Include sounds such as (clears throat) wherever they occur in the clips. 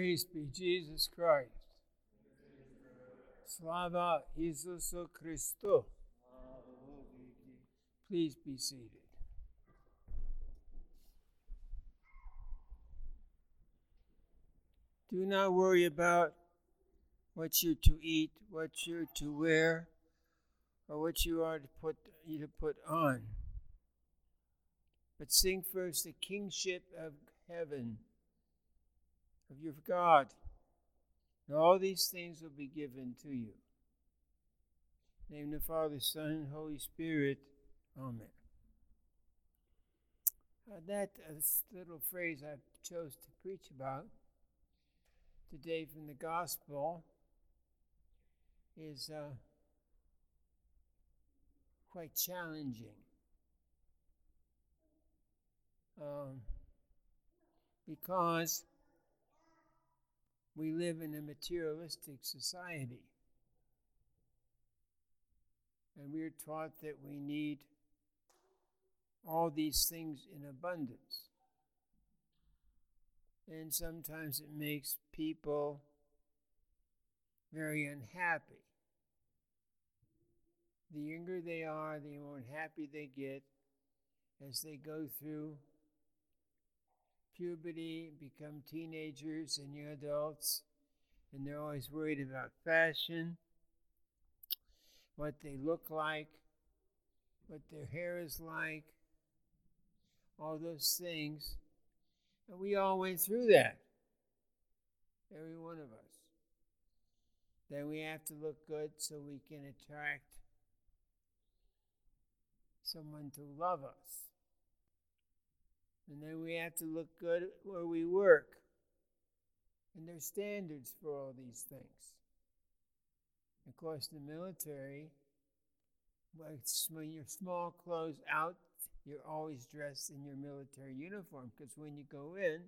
Praise be Jesus Christ. Slava Isusu Christu. Please be seated. Do not worry about what you're to eat, what you're to wear, or what you are to put to put on. But sing first the kingship of heaven, of your God, and all these things will be given to you. name the Father, Son, and Holy Spirit. Amen. Uh, that uh, little phrase I chose to preach about today from the Gospel is uh, quite challenging. Um, because we live in a materialistic society. And we're taught that we need all these things in abundance. And sometimes it makes people very unhappy. The younger they are, the more unhappy they get as they go through puberty, become teenagers and young adults, and they're always worried about fashion, what they look like, what their hair is like, all those things. And we all went through that, every one of us. Then we have to look good so we can attract someone to love us. And then we have to look good where we work. And there's standards for all these things. Of course, the military, when you're small clothes out, you're always dressed in your military uniform because when you go in,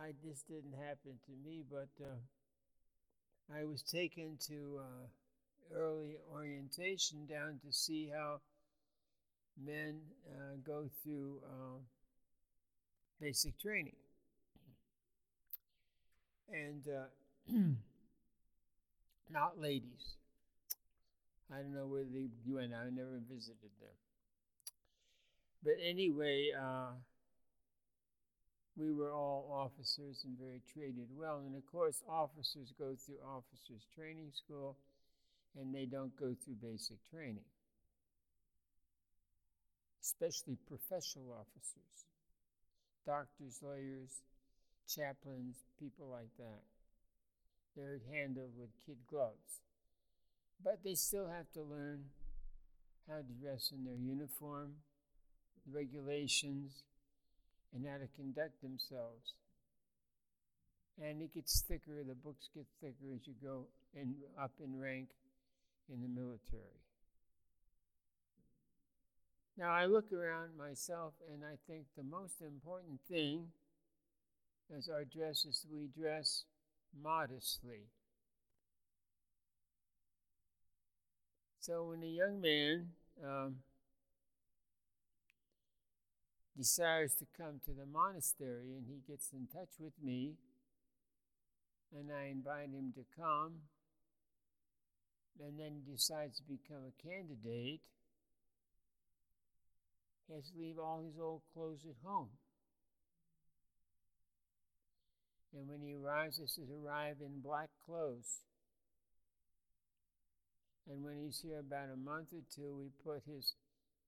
I this didn't happen to me, but uh, I was taken to uh, early orientation down to see how men uh, go through uh, basic training. And uh, (clears throat) not ladies. I don't know where they went. I never visited them. But anyway, uh, we were all officers and very treated well. And of course, officers go through officers' training school and they don't go through basic training especially professional officers, doctors, lawyers, chaplains, people like that. They're handled with kid gloves. But they still have to learn how to dress in their uniform, the regulations, and how to conduct themselves. And it gets thicker, the books get thicker as you go in, up in rank in the military. Now, I look around myself and I think the most important thing as our dress is we dress modestly. So when a young man um, desires to come to the monastery and he gets in touch with me, and I invite him to come, and then decides to become a candidate, he has to leave all his old clothes at home. And when he arrives, he says, arrive in black clothes. And when he's here about a month or two, we put his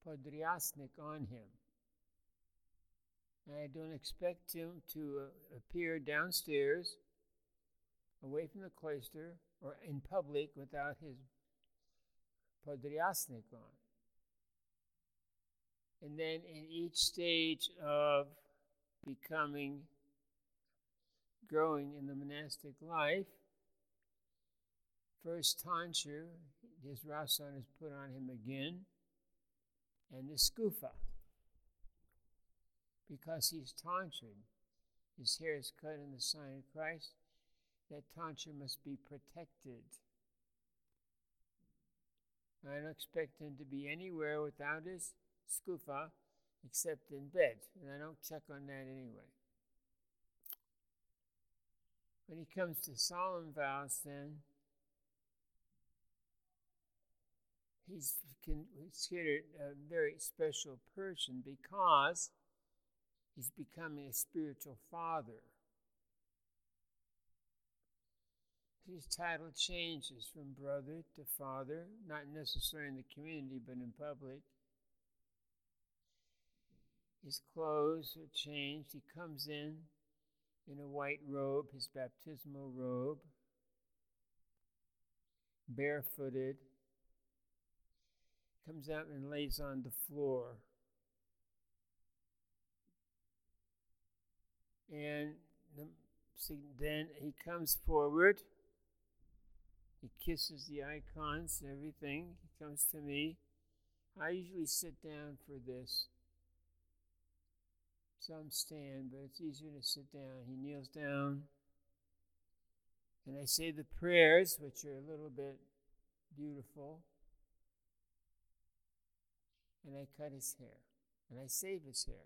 podriasnik on him. And I don't expect him to uh, appear downstairs, away from the cloister, or in public without his podriasnik on. And then in each stage of becoming, growing in the monastic life, first tonsure, his rasan is put on him again, and the skufa. Because he's tonsured, his hair is cut in the sign of Christ, that tonsure must be protected. I don't expect him to be anywhere without his skufa except in bed, and I don't check on that anyway. When he comes to solemn vows, then he's considered a very special person because he's becoming a spiritual father. His title changes from brother to father, not necessarily in the community, but in public. His clothes are changed. He comes in in a white robe, his baptismal robe, barefooted, comes out and lays on the floor. And then he comes forward. He kisses the icons and everything. He comes to me. I usually sit down for this. Some stand, but it's easier to sit down. He kneels down. And I say the prayers, which are a little bit beautiful. And I cut his hair. And I save his hair.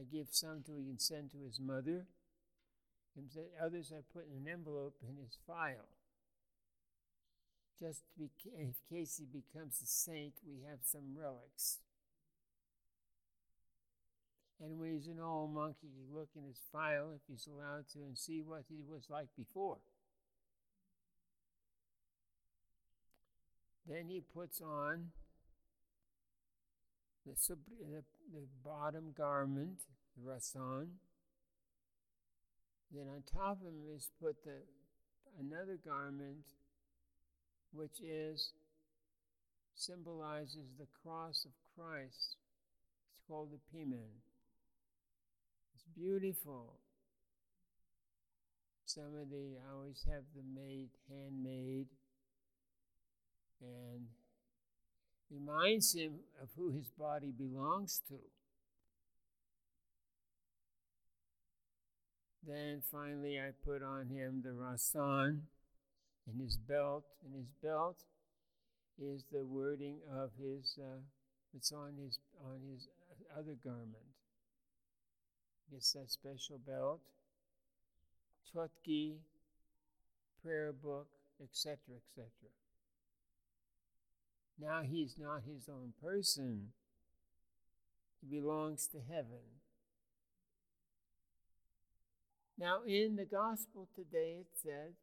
I give some to he can send to his mother. And others I put in an envelope in his file. Just in case he becomes a saint, we have some relics. And when he's an old monk, he can look in his file, if he's allowed to, and see what he was like before. Then he puts on the, the, the bottom garment, the rasan. Then on top of him is put the another garment, which is symbolizes the cross of Christ. It's called the pimen beautiful. Some of the, I always have them made, handmade, and reminds him of who his body belongs to. Then finally, I put on him the rasan and his belt, and his belt is the wording of his. Uh, it's on his on his other garment gets that special belt, chotki, prayer book, etc., etc. Now he's not his own person. He belongs to heaven. Now, in the gospel today, it said,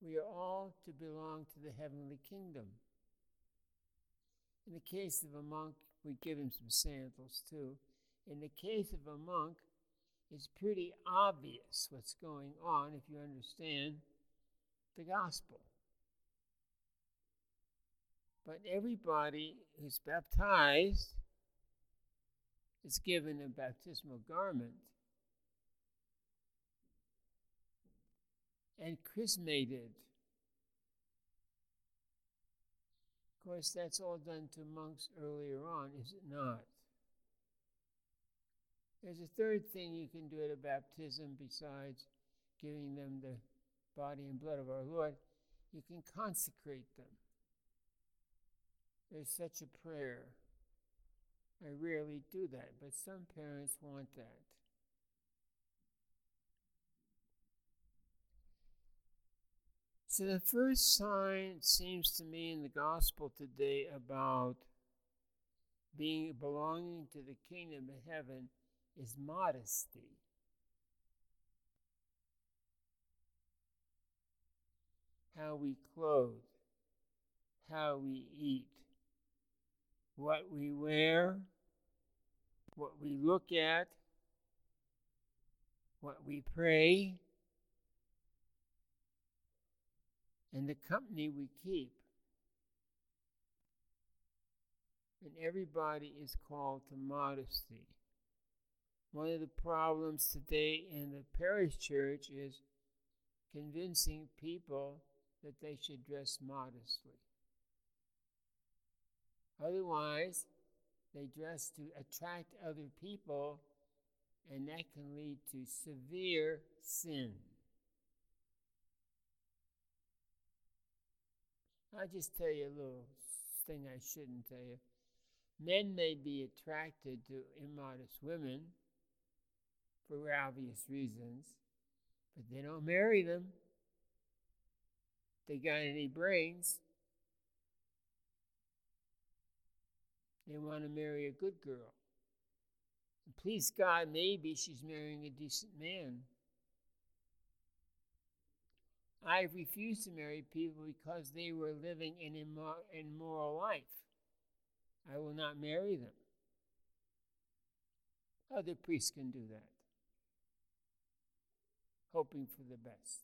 we are all to belong to the heavenly kingdom. In the case of a monk, we give him some sandals too in the case of a monk, it's pretty obvious what's going on if you understand the gospel. But everybody who's baptized is given a baptismal garment and chrismated. Of course, that's all done to monks earlier on, is it not? There's a third thing you can do at a baptism besides giving them the body and blood of our Lord. You can consecrate them. There's such a prayer. I rarely do that, but some parents want that. So, the first sign seems to me in the gospel today about being belonging to the kingdom of heaven is modesty. How we clothe, how we eat, what we wear, what we look at, what we pray, and the company we keep. And everybody is called to modesty. One of the problems today in the parish church is convincing people that they should dress modestly. Otherwise, they dress to attract other people, and that can lead to severe sin. I'll just tell you a little thing I shouldn't tell you. Men may be attracted to immodest women for obvious reasons. But they don't marry them. They got any brains. They want to marry a good girl. Please God, maybe she's marrying a decent man. I refuse to marry people because they were living an immoral life. I will not marry them. Other priests can do that, hoping for the best.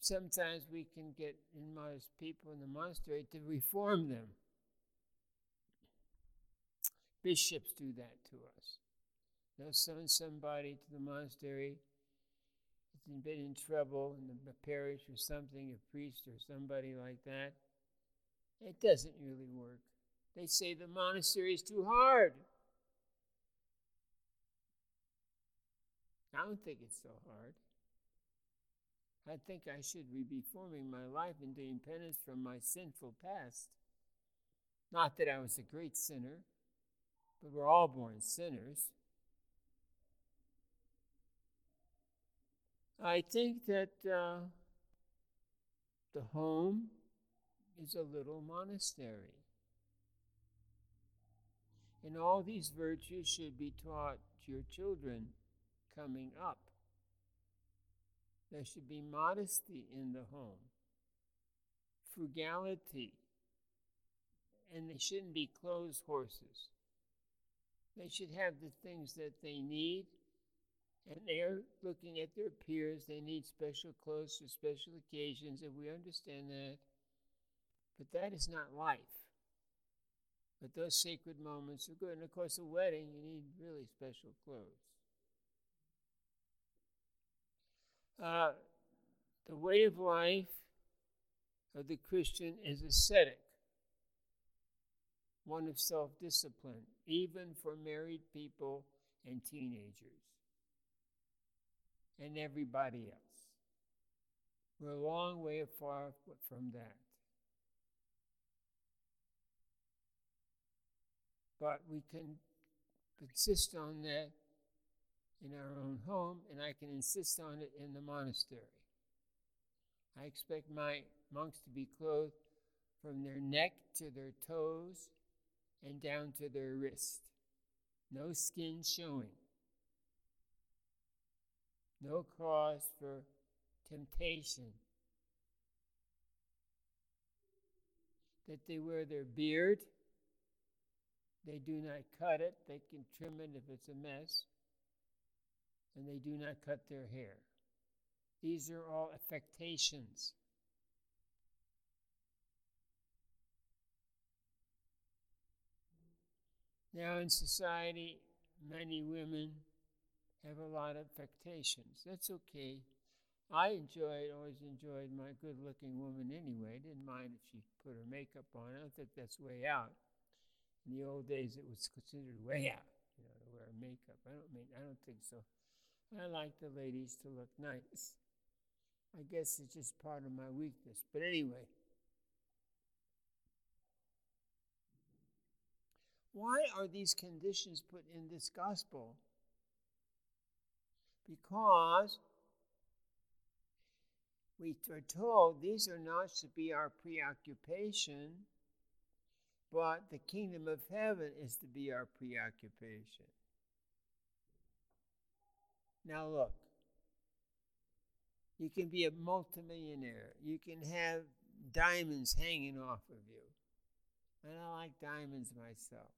Sometimes we can get immodest people in the monastery to reform them. Bishops do that to us. They'll send somebody to the monastery that's been in trouble in the parish or something, a priest or somebody like that. It doesn't really work. They say the monastery is too hard. I don't think it's so hard. I think I should be reforming my life and doing penance from my sinful past. Not that I was a great sinner, but we're all born sinners. I think that uh, the home is a little monastery. And all these virtues should be taught to your children coming up. There should be modesty in the home, frugality, and they shouldn't be clothes horses. They should have the things that they need, and they're looking at their peers. They need special clothes for special occasions, and we understand that. But that is not life. But those sacred moments are good. And of course, a wedding, you need really special clothes. Uh, the way of life of the Christian is ascetic, one of self discipline, even for married people and teenagers, and everybody else. We're a long way far from that. But we can insist on that in our own home, and I can insist on it in the monastery. I expect my monks to be clothed from their neck to their toes and down to their wrist. No skin showing. No cause for temptation. That they wear their beard. They do not cut it. They can trim it if it's a mess and they do not cut their hair. These are all affectations. Now, in society, many women have a lot of affectations. That's okay. I enjoyed, always enjoyed my good looking woman anyway. Didn't mind if she put her makeup on. I don't think that's way out. In the old days, it was considered way out, you know, to wear makeup. I don't mean, I don't think so. I like the ladies to look nice. I guess it's just part of my weakness. But anyway, why are these conditions put in this gospel? Because we are told these are not to be our preoccupation, but the kingdom of heaven is to be our preoccupation. Now, look, you can be a multimillionaire, you can have diamonds hanging off of you. And I like diamonds myself.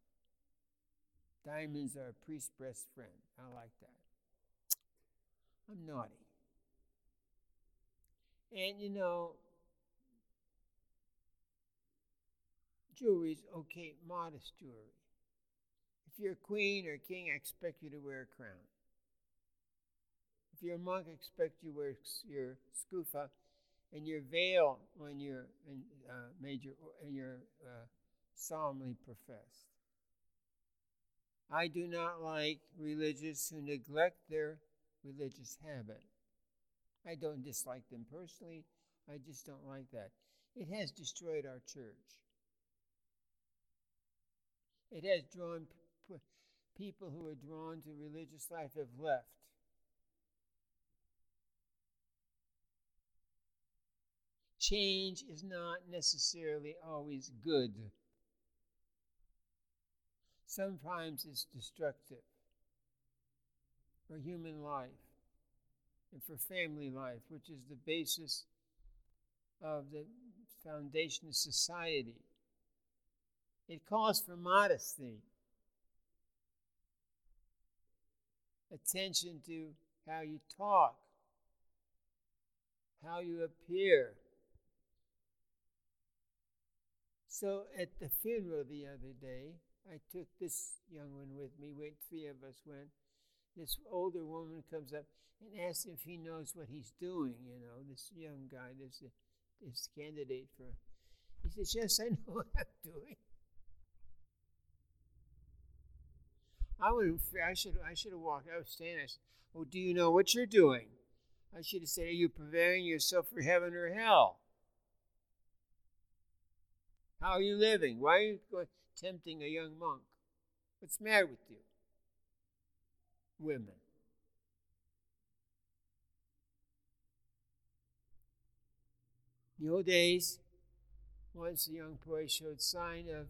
Diamonds are a priest's best friend. I like that. I'm naughty. And you know, jewelry's okay, modest jewelry. If you're a queen or king, I expect you to wear a crown. If you're a monk, expect you wear your skufa and your veil when you're uh, major and you're uh, solemnly professed. I do not like religious who neglect their religious habit. I don't dislike them personally. I just don't like that. It has destroyed our church. It has drawn p- people who are drawn to religious life have left. Change is not necessarily always good. Sometimes it's destructive for human life and for family life, which is the basis of the foundation of society. It calls for modesty, attention to how you talk, how you appear. So at the funeral the other day, I took this young one with me. Went three of us went. This older woman comes up and asks if he knows what he's doing. You know, this young guy, this this candidate for. He says, "Yes, I know (laughs) what I'm doing." I would. I should. I should have walked. I was standing. I said, "Oh, do you know what you're doing?" I should have said, "Are you preparing yourself for heaven or hell?" How are you living? Why are you tempting a young monk? What's the matter with you? Women. In the old days, once a young boy showed sign of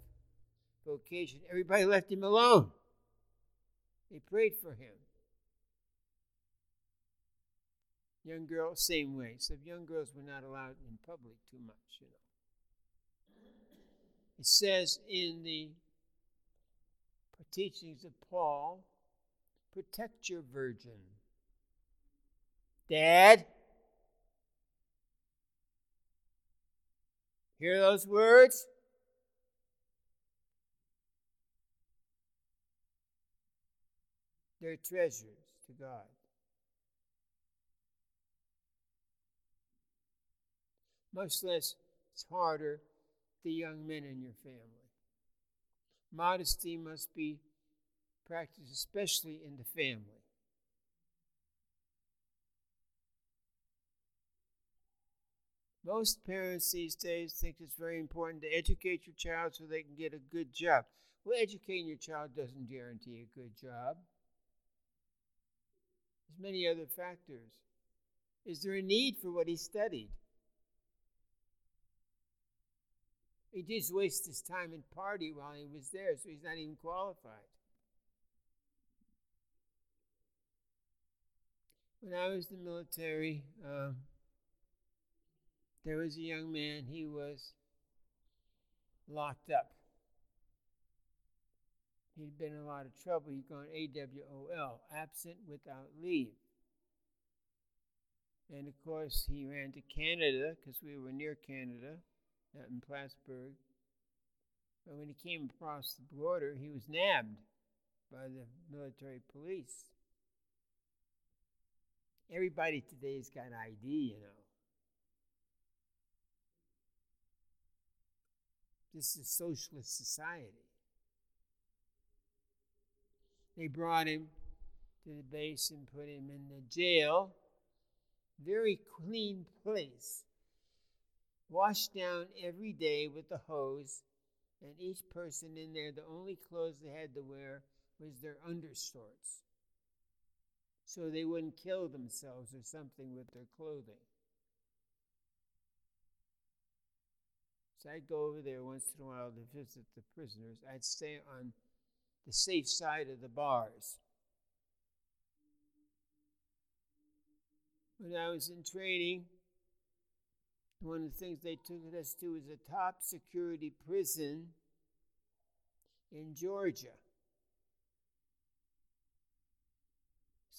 vocation, everybody left him alone. They prayed for him. Young girls, same way. So young girls were not allowed in public too much, you know. It says in the teachings of Paul protect your virgin. Dad, hear those words? They're treasures to God. Much less, it's harder the young men in your family. Modesty must be practiced, especially in the family. Most parents these days think it's very important to educate your child so they can get a good job. Well, educating your child doesn't guarantee a good job. There's many other factors. Is there a need for what he studied? He just wasted his time and party while he was there, so he's not even qualified. When I was in the military, um, there was a young man, he was locked up. He'd been in a lot of trouble. He'd gone AWOL, absent without leave. And of course, he ran to Canada because we were near Canada out in Plattsburgh. But when he came across the border, he was nabbed by the military police. Everybody today's got an ID, you know. This is a socialist society. They brought him to the base and put him in the jail. Very clean place washed down every day with a hose, and each person in there, the only clothes they had to wear was their undershorts. So they wouldn't kill themselves or something with their clothing. So I'd go over there once in a while to visit the prisoners. I'd stay on the safe side of the bars. When I was in training, one of the things they took us to was a top security prison in Georgia.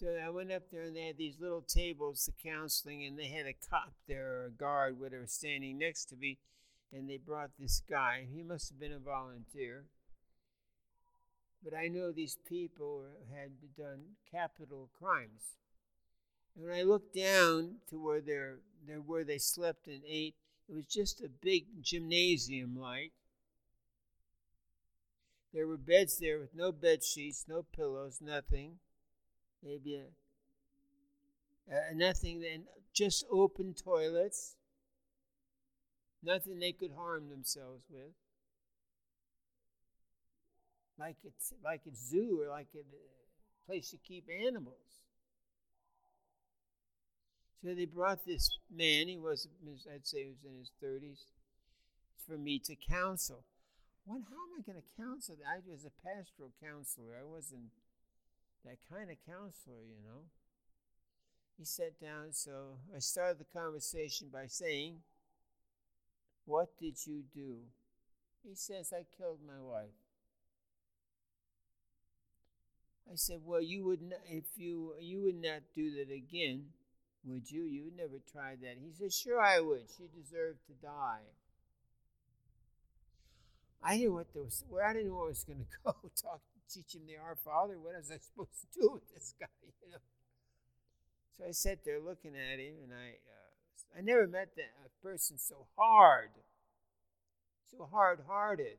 So I went up there and they had these little tables to counseling, and they had a cop there or a guard, whatever, standing next to me, and they brought this guy. He must have been a volunteer. But I know these people had done capital crimes. And when I looked down to where they're, they're where they slept and ate, it was just a big gymnasium like. There were beds there with no bed sheets, no pillows, nothing. Maybe a, nothing, and just open toilets. Nothing they could harm themselves with. like it's like a zoo or like a place to keep animals. So they brought this man, he was, I'd say he was in his 30s, for me to counsel. What, how am I going to counsel? I was a pastoral counselor. I wasn't that kind of counselor, you know. He sat down, so I started the conversation by saying, What did you do? He says, I killed my wife. I said, Well, you would not, if you you would not do that again, would you? You never tried that. He said, Sure, I would. She deserved to die. I knew what was. I didn't know where I was going (laughs) to go. Talk, teach him the Our Father. What was I supposed to do with this guy? (laughs) You know. So I sat there looking at him, and I, uh, I never met that, a person so hard, so hard-hearted.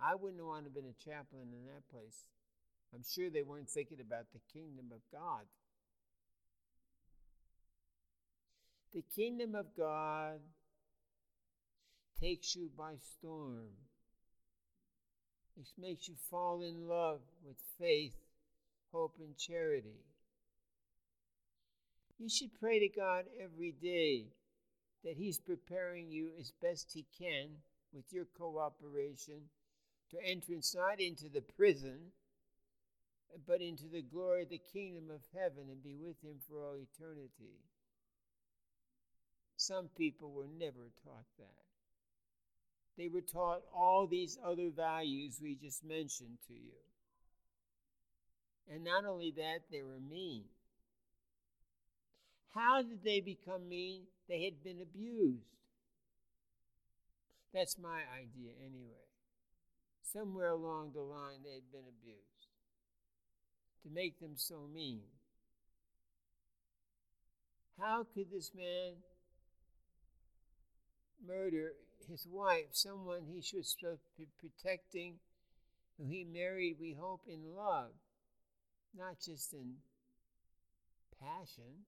I wouldn't want to have been a chaplain in that place. I'm sure they weren't thinking about the kingdom of God. The kingdom of God takes you by storm. It makes you fall in love with faith, hope, and charity. You should pray to God every day that He's preparing you as best He can with your cooperation to entrance not into the prison, but into the glory of the kingdom of heaven and be with Him for all eternity. Some people were never taught that. They were taught all these other values we just mentioned to you. And not only that, they were mean. How did they become mean? They had been abused. That's my idea, anyway. Somewhere along the line, they had been abused to make them so mean. How could this man murder his wife, someone he should be protecting, who he married, we hope, in love, not just in passion.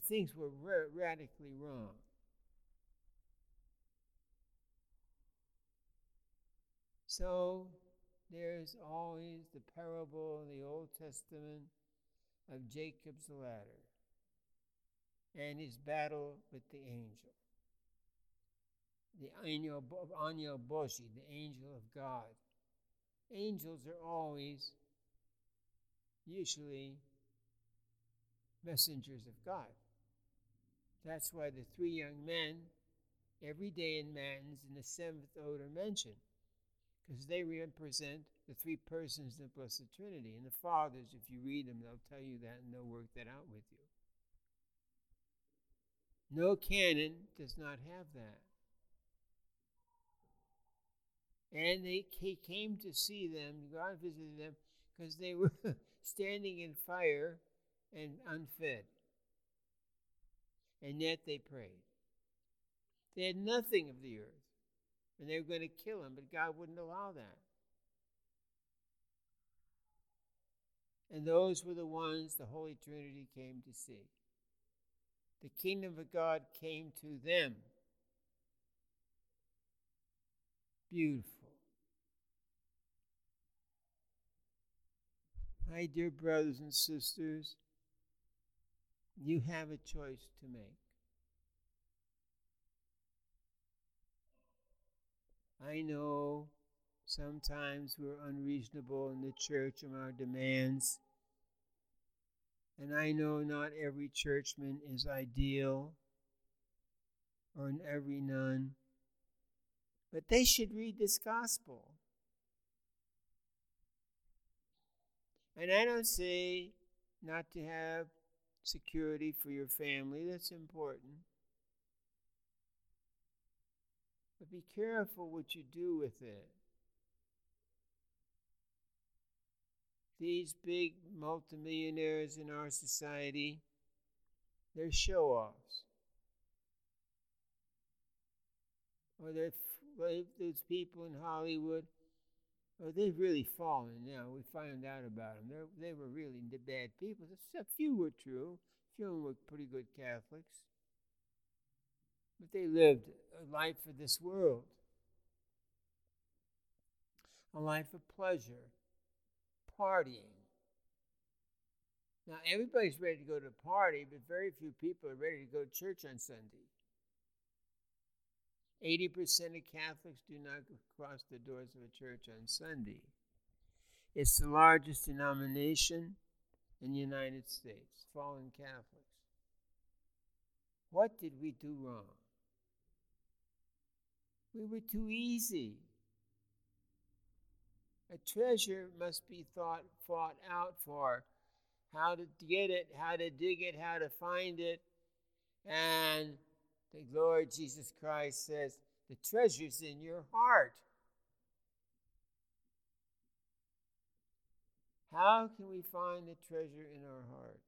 Things were ra- radically wrong. So there's always the parable in the Old Testament of Jacob's ladder and his battle with the angel. The angel, Angel Boshi, the angel of God. Angels are always, usually, messengers of God. That's why the three young men, every day in Matins, in the seventh ode are mentioned, because they represent the three persons of the Blessed Trinity. And the Fathers, if you read them, they'll tell you that and they'll work that out with you. No canon does not have that. And they came to see them, God visited them, because they were (laughs) standing in fire and unfed. And yet they prayed. They had nothing of the earth, and they were going to kill him, but God wouldn't allow that. And those were the ones the Holy Trinity came to see the kingdom of God came to them. Beautiful. My dear brothers and sisters, you have a choice to make. I know sometimes we're unreasonable in the church in our demands. And I know not every churchman is ideal or in every nun, but they should read this gospel. And I don't say not to have security for your family, that's important. But be careful what you do with it. these big multimillionaires in our society, they're show offs. Or they're, those people in Hollywood, or they've really fallen now. We found out about them. They're, they were really bad people. A few were true. A few were pretty good Catholics. But they lived a life for this world, a life of pleasure, partying. Now, everybody's ready to go to a party, but very few people are ready to go to church on Sunday. 80% of Catholics do not cross the doors of a church on Sunday. It's the largest denomination in the United States, fallen Catholics. What did we do wrong? We were too easy. A treasure must be thought fought out for how to get it, how to dig it, how to find it. And the Lord Jesus Christ says, the treasure's in your heart. How can we find the treasure in our heart?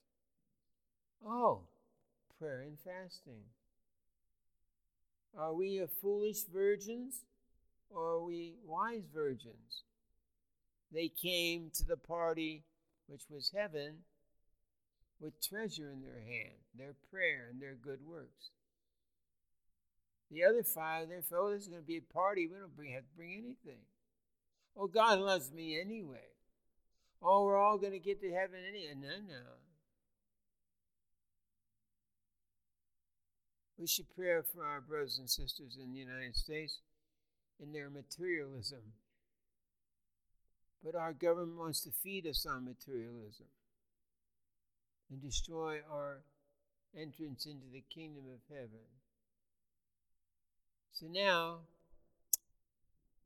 Oh, prayer and fasting. Are we foolish virgins or are we wise virgins? They came to the party, which was heaven, with treasure in their hand, their prayer and their good works. The other five, they felt oh, this is going to be a party. We don't bring, have to bring anything. Oh, God loves me anyway. Oh, we're all going to get to heaven anyway. No, no. We should pray for our brothers and sisters in the United States in their materialism. But our government wants to feed us on materialism and destroy our entrance into the kingdom of heaven. So now,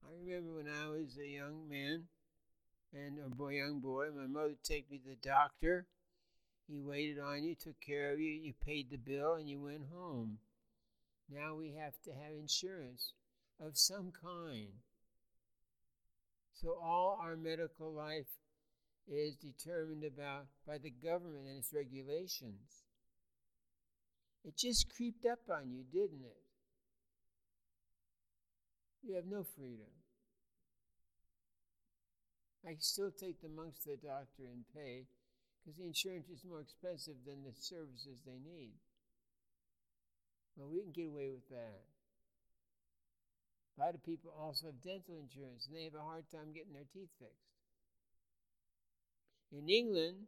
I remember when I was a young man and a boy, young boy, my mother take me to the doctor. He waited on you, took care of you, you paid the bill, and you went home. Now we have to have insurance of some kind. So all our medical life is determined about by the government and its regulations. It just creeped up on you, didn't it? You have no freedom. I still take the monks to the doctor and pay because the insurance is more expensive than the services they need. Well, we can get away with that. A lot of people also have dental insurance and they have a hard time getting their teeth fixed. In England,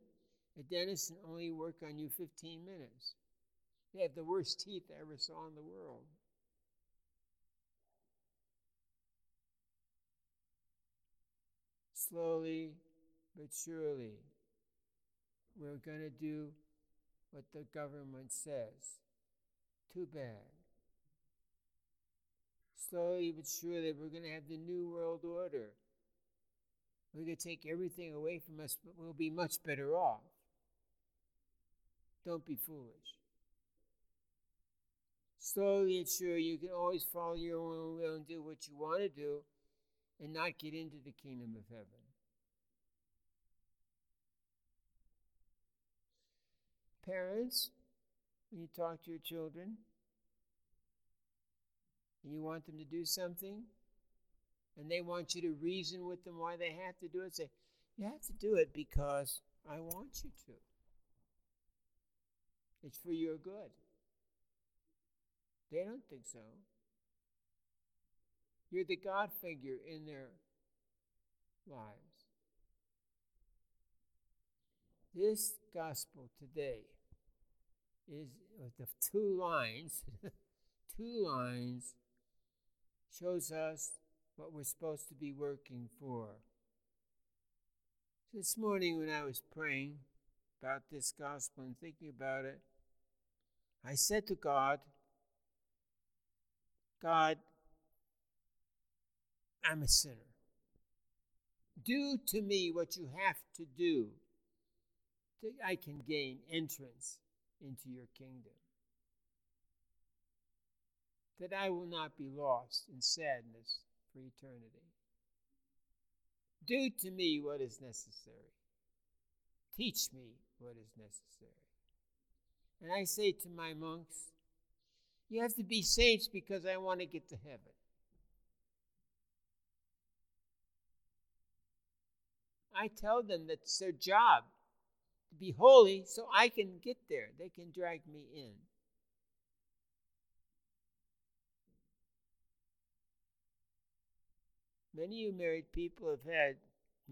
a dentist can only work on you 15 minutes. They have the worst teeth I ever saw in the world. Slowly but surely, we're going to do what the government says. Too bad. Slowly but surely, we're going to have the New World Order. We're going to take everything away from us, but we'll be much better off. Don't be foolish. Slowly and surely, you can always follow your own will and do what you want to do and not get into the kingdom of heaven. Parents, when you talk to your children and you want them to do something, and they want you to reason with them why they have to do it, say, You have to do it because I want you to. It's for your good. They don't think so. You're the God figure in their lives. This gospel today is uh, the two lines, (laughs) two lines shows us what we're supposed to be working for. This morning, when I was praying about this gospel and thinking about it, I said to God, God, I'm a sinner. Do to me what you have to do that I can gain entrance into your kingdom. That I will not be lost in sadness for eternity. Do to me what is necessary. Teach me what is necessary. And I say to my monks, you have to be saints because I want to get to heaven. I tell them that it's their job be holy so I can get there. They can drag me in. Many of you married people have had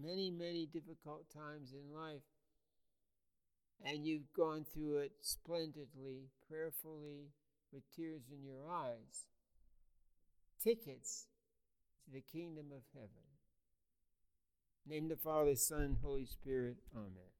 many, many difficult times in life, and you've gone through it splendidly, prayerfully, with tears in your eyes. Tickets to the kingdom of heaven. Name the Father, Son, Holy Spirit. Amen.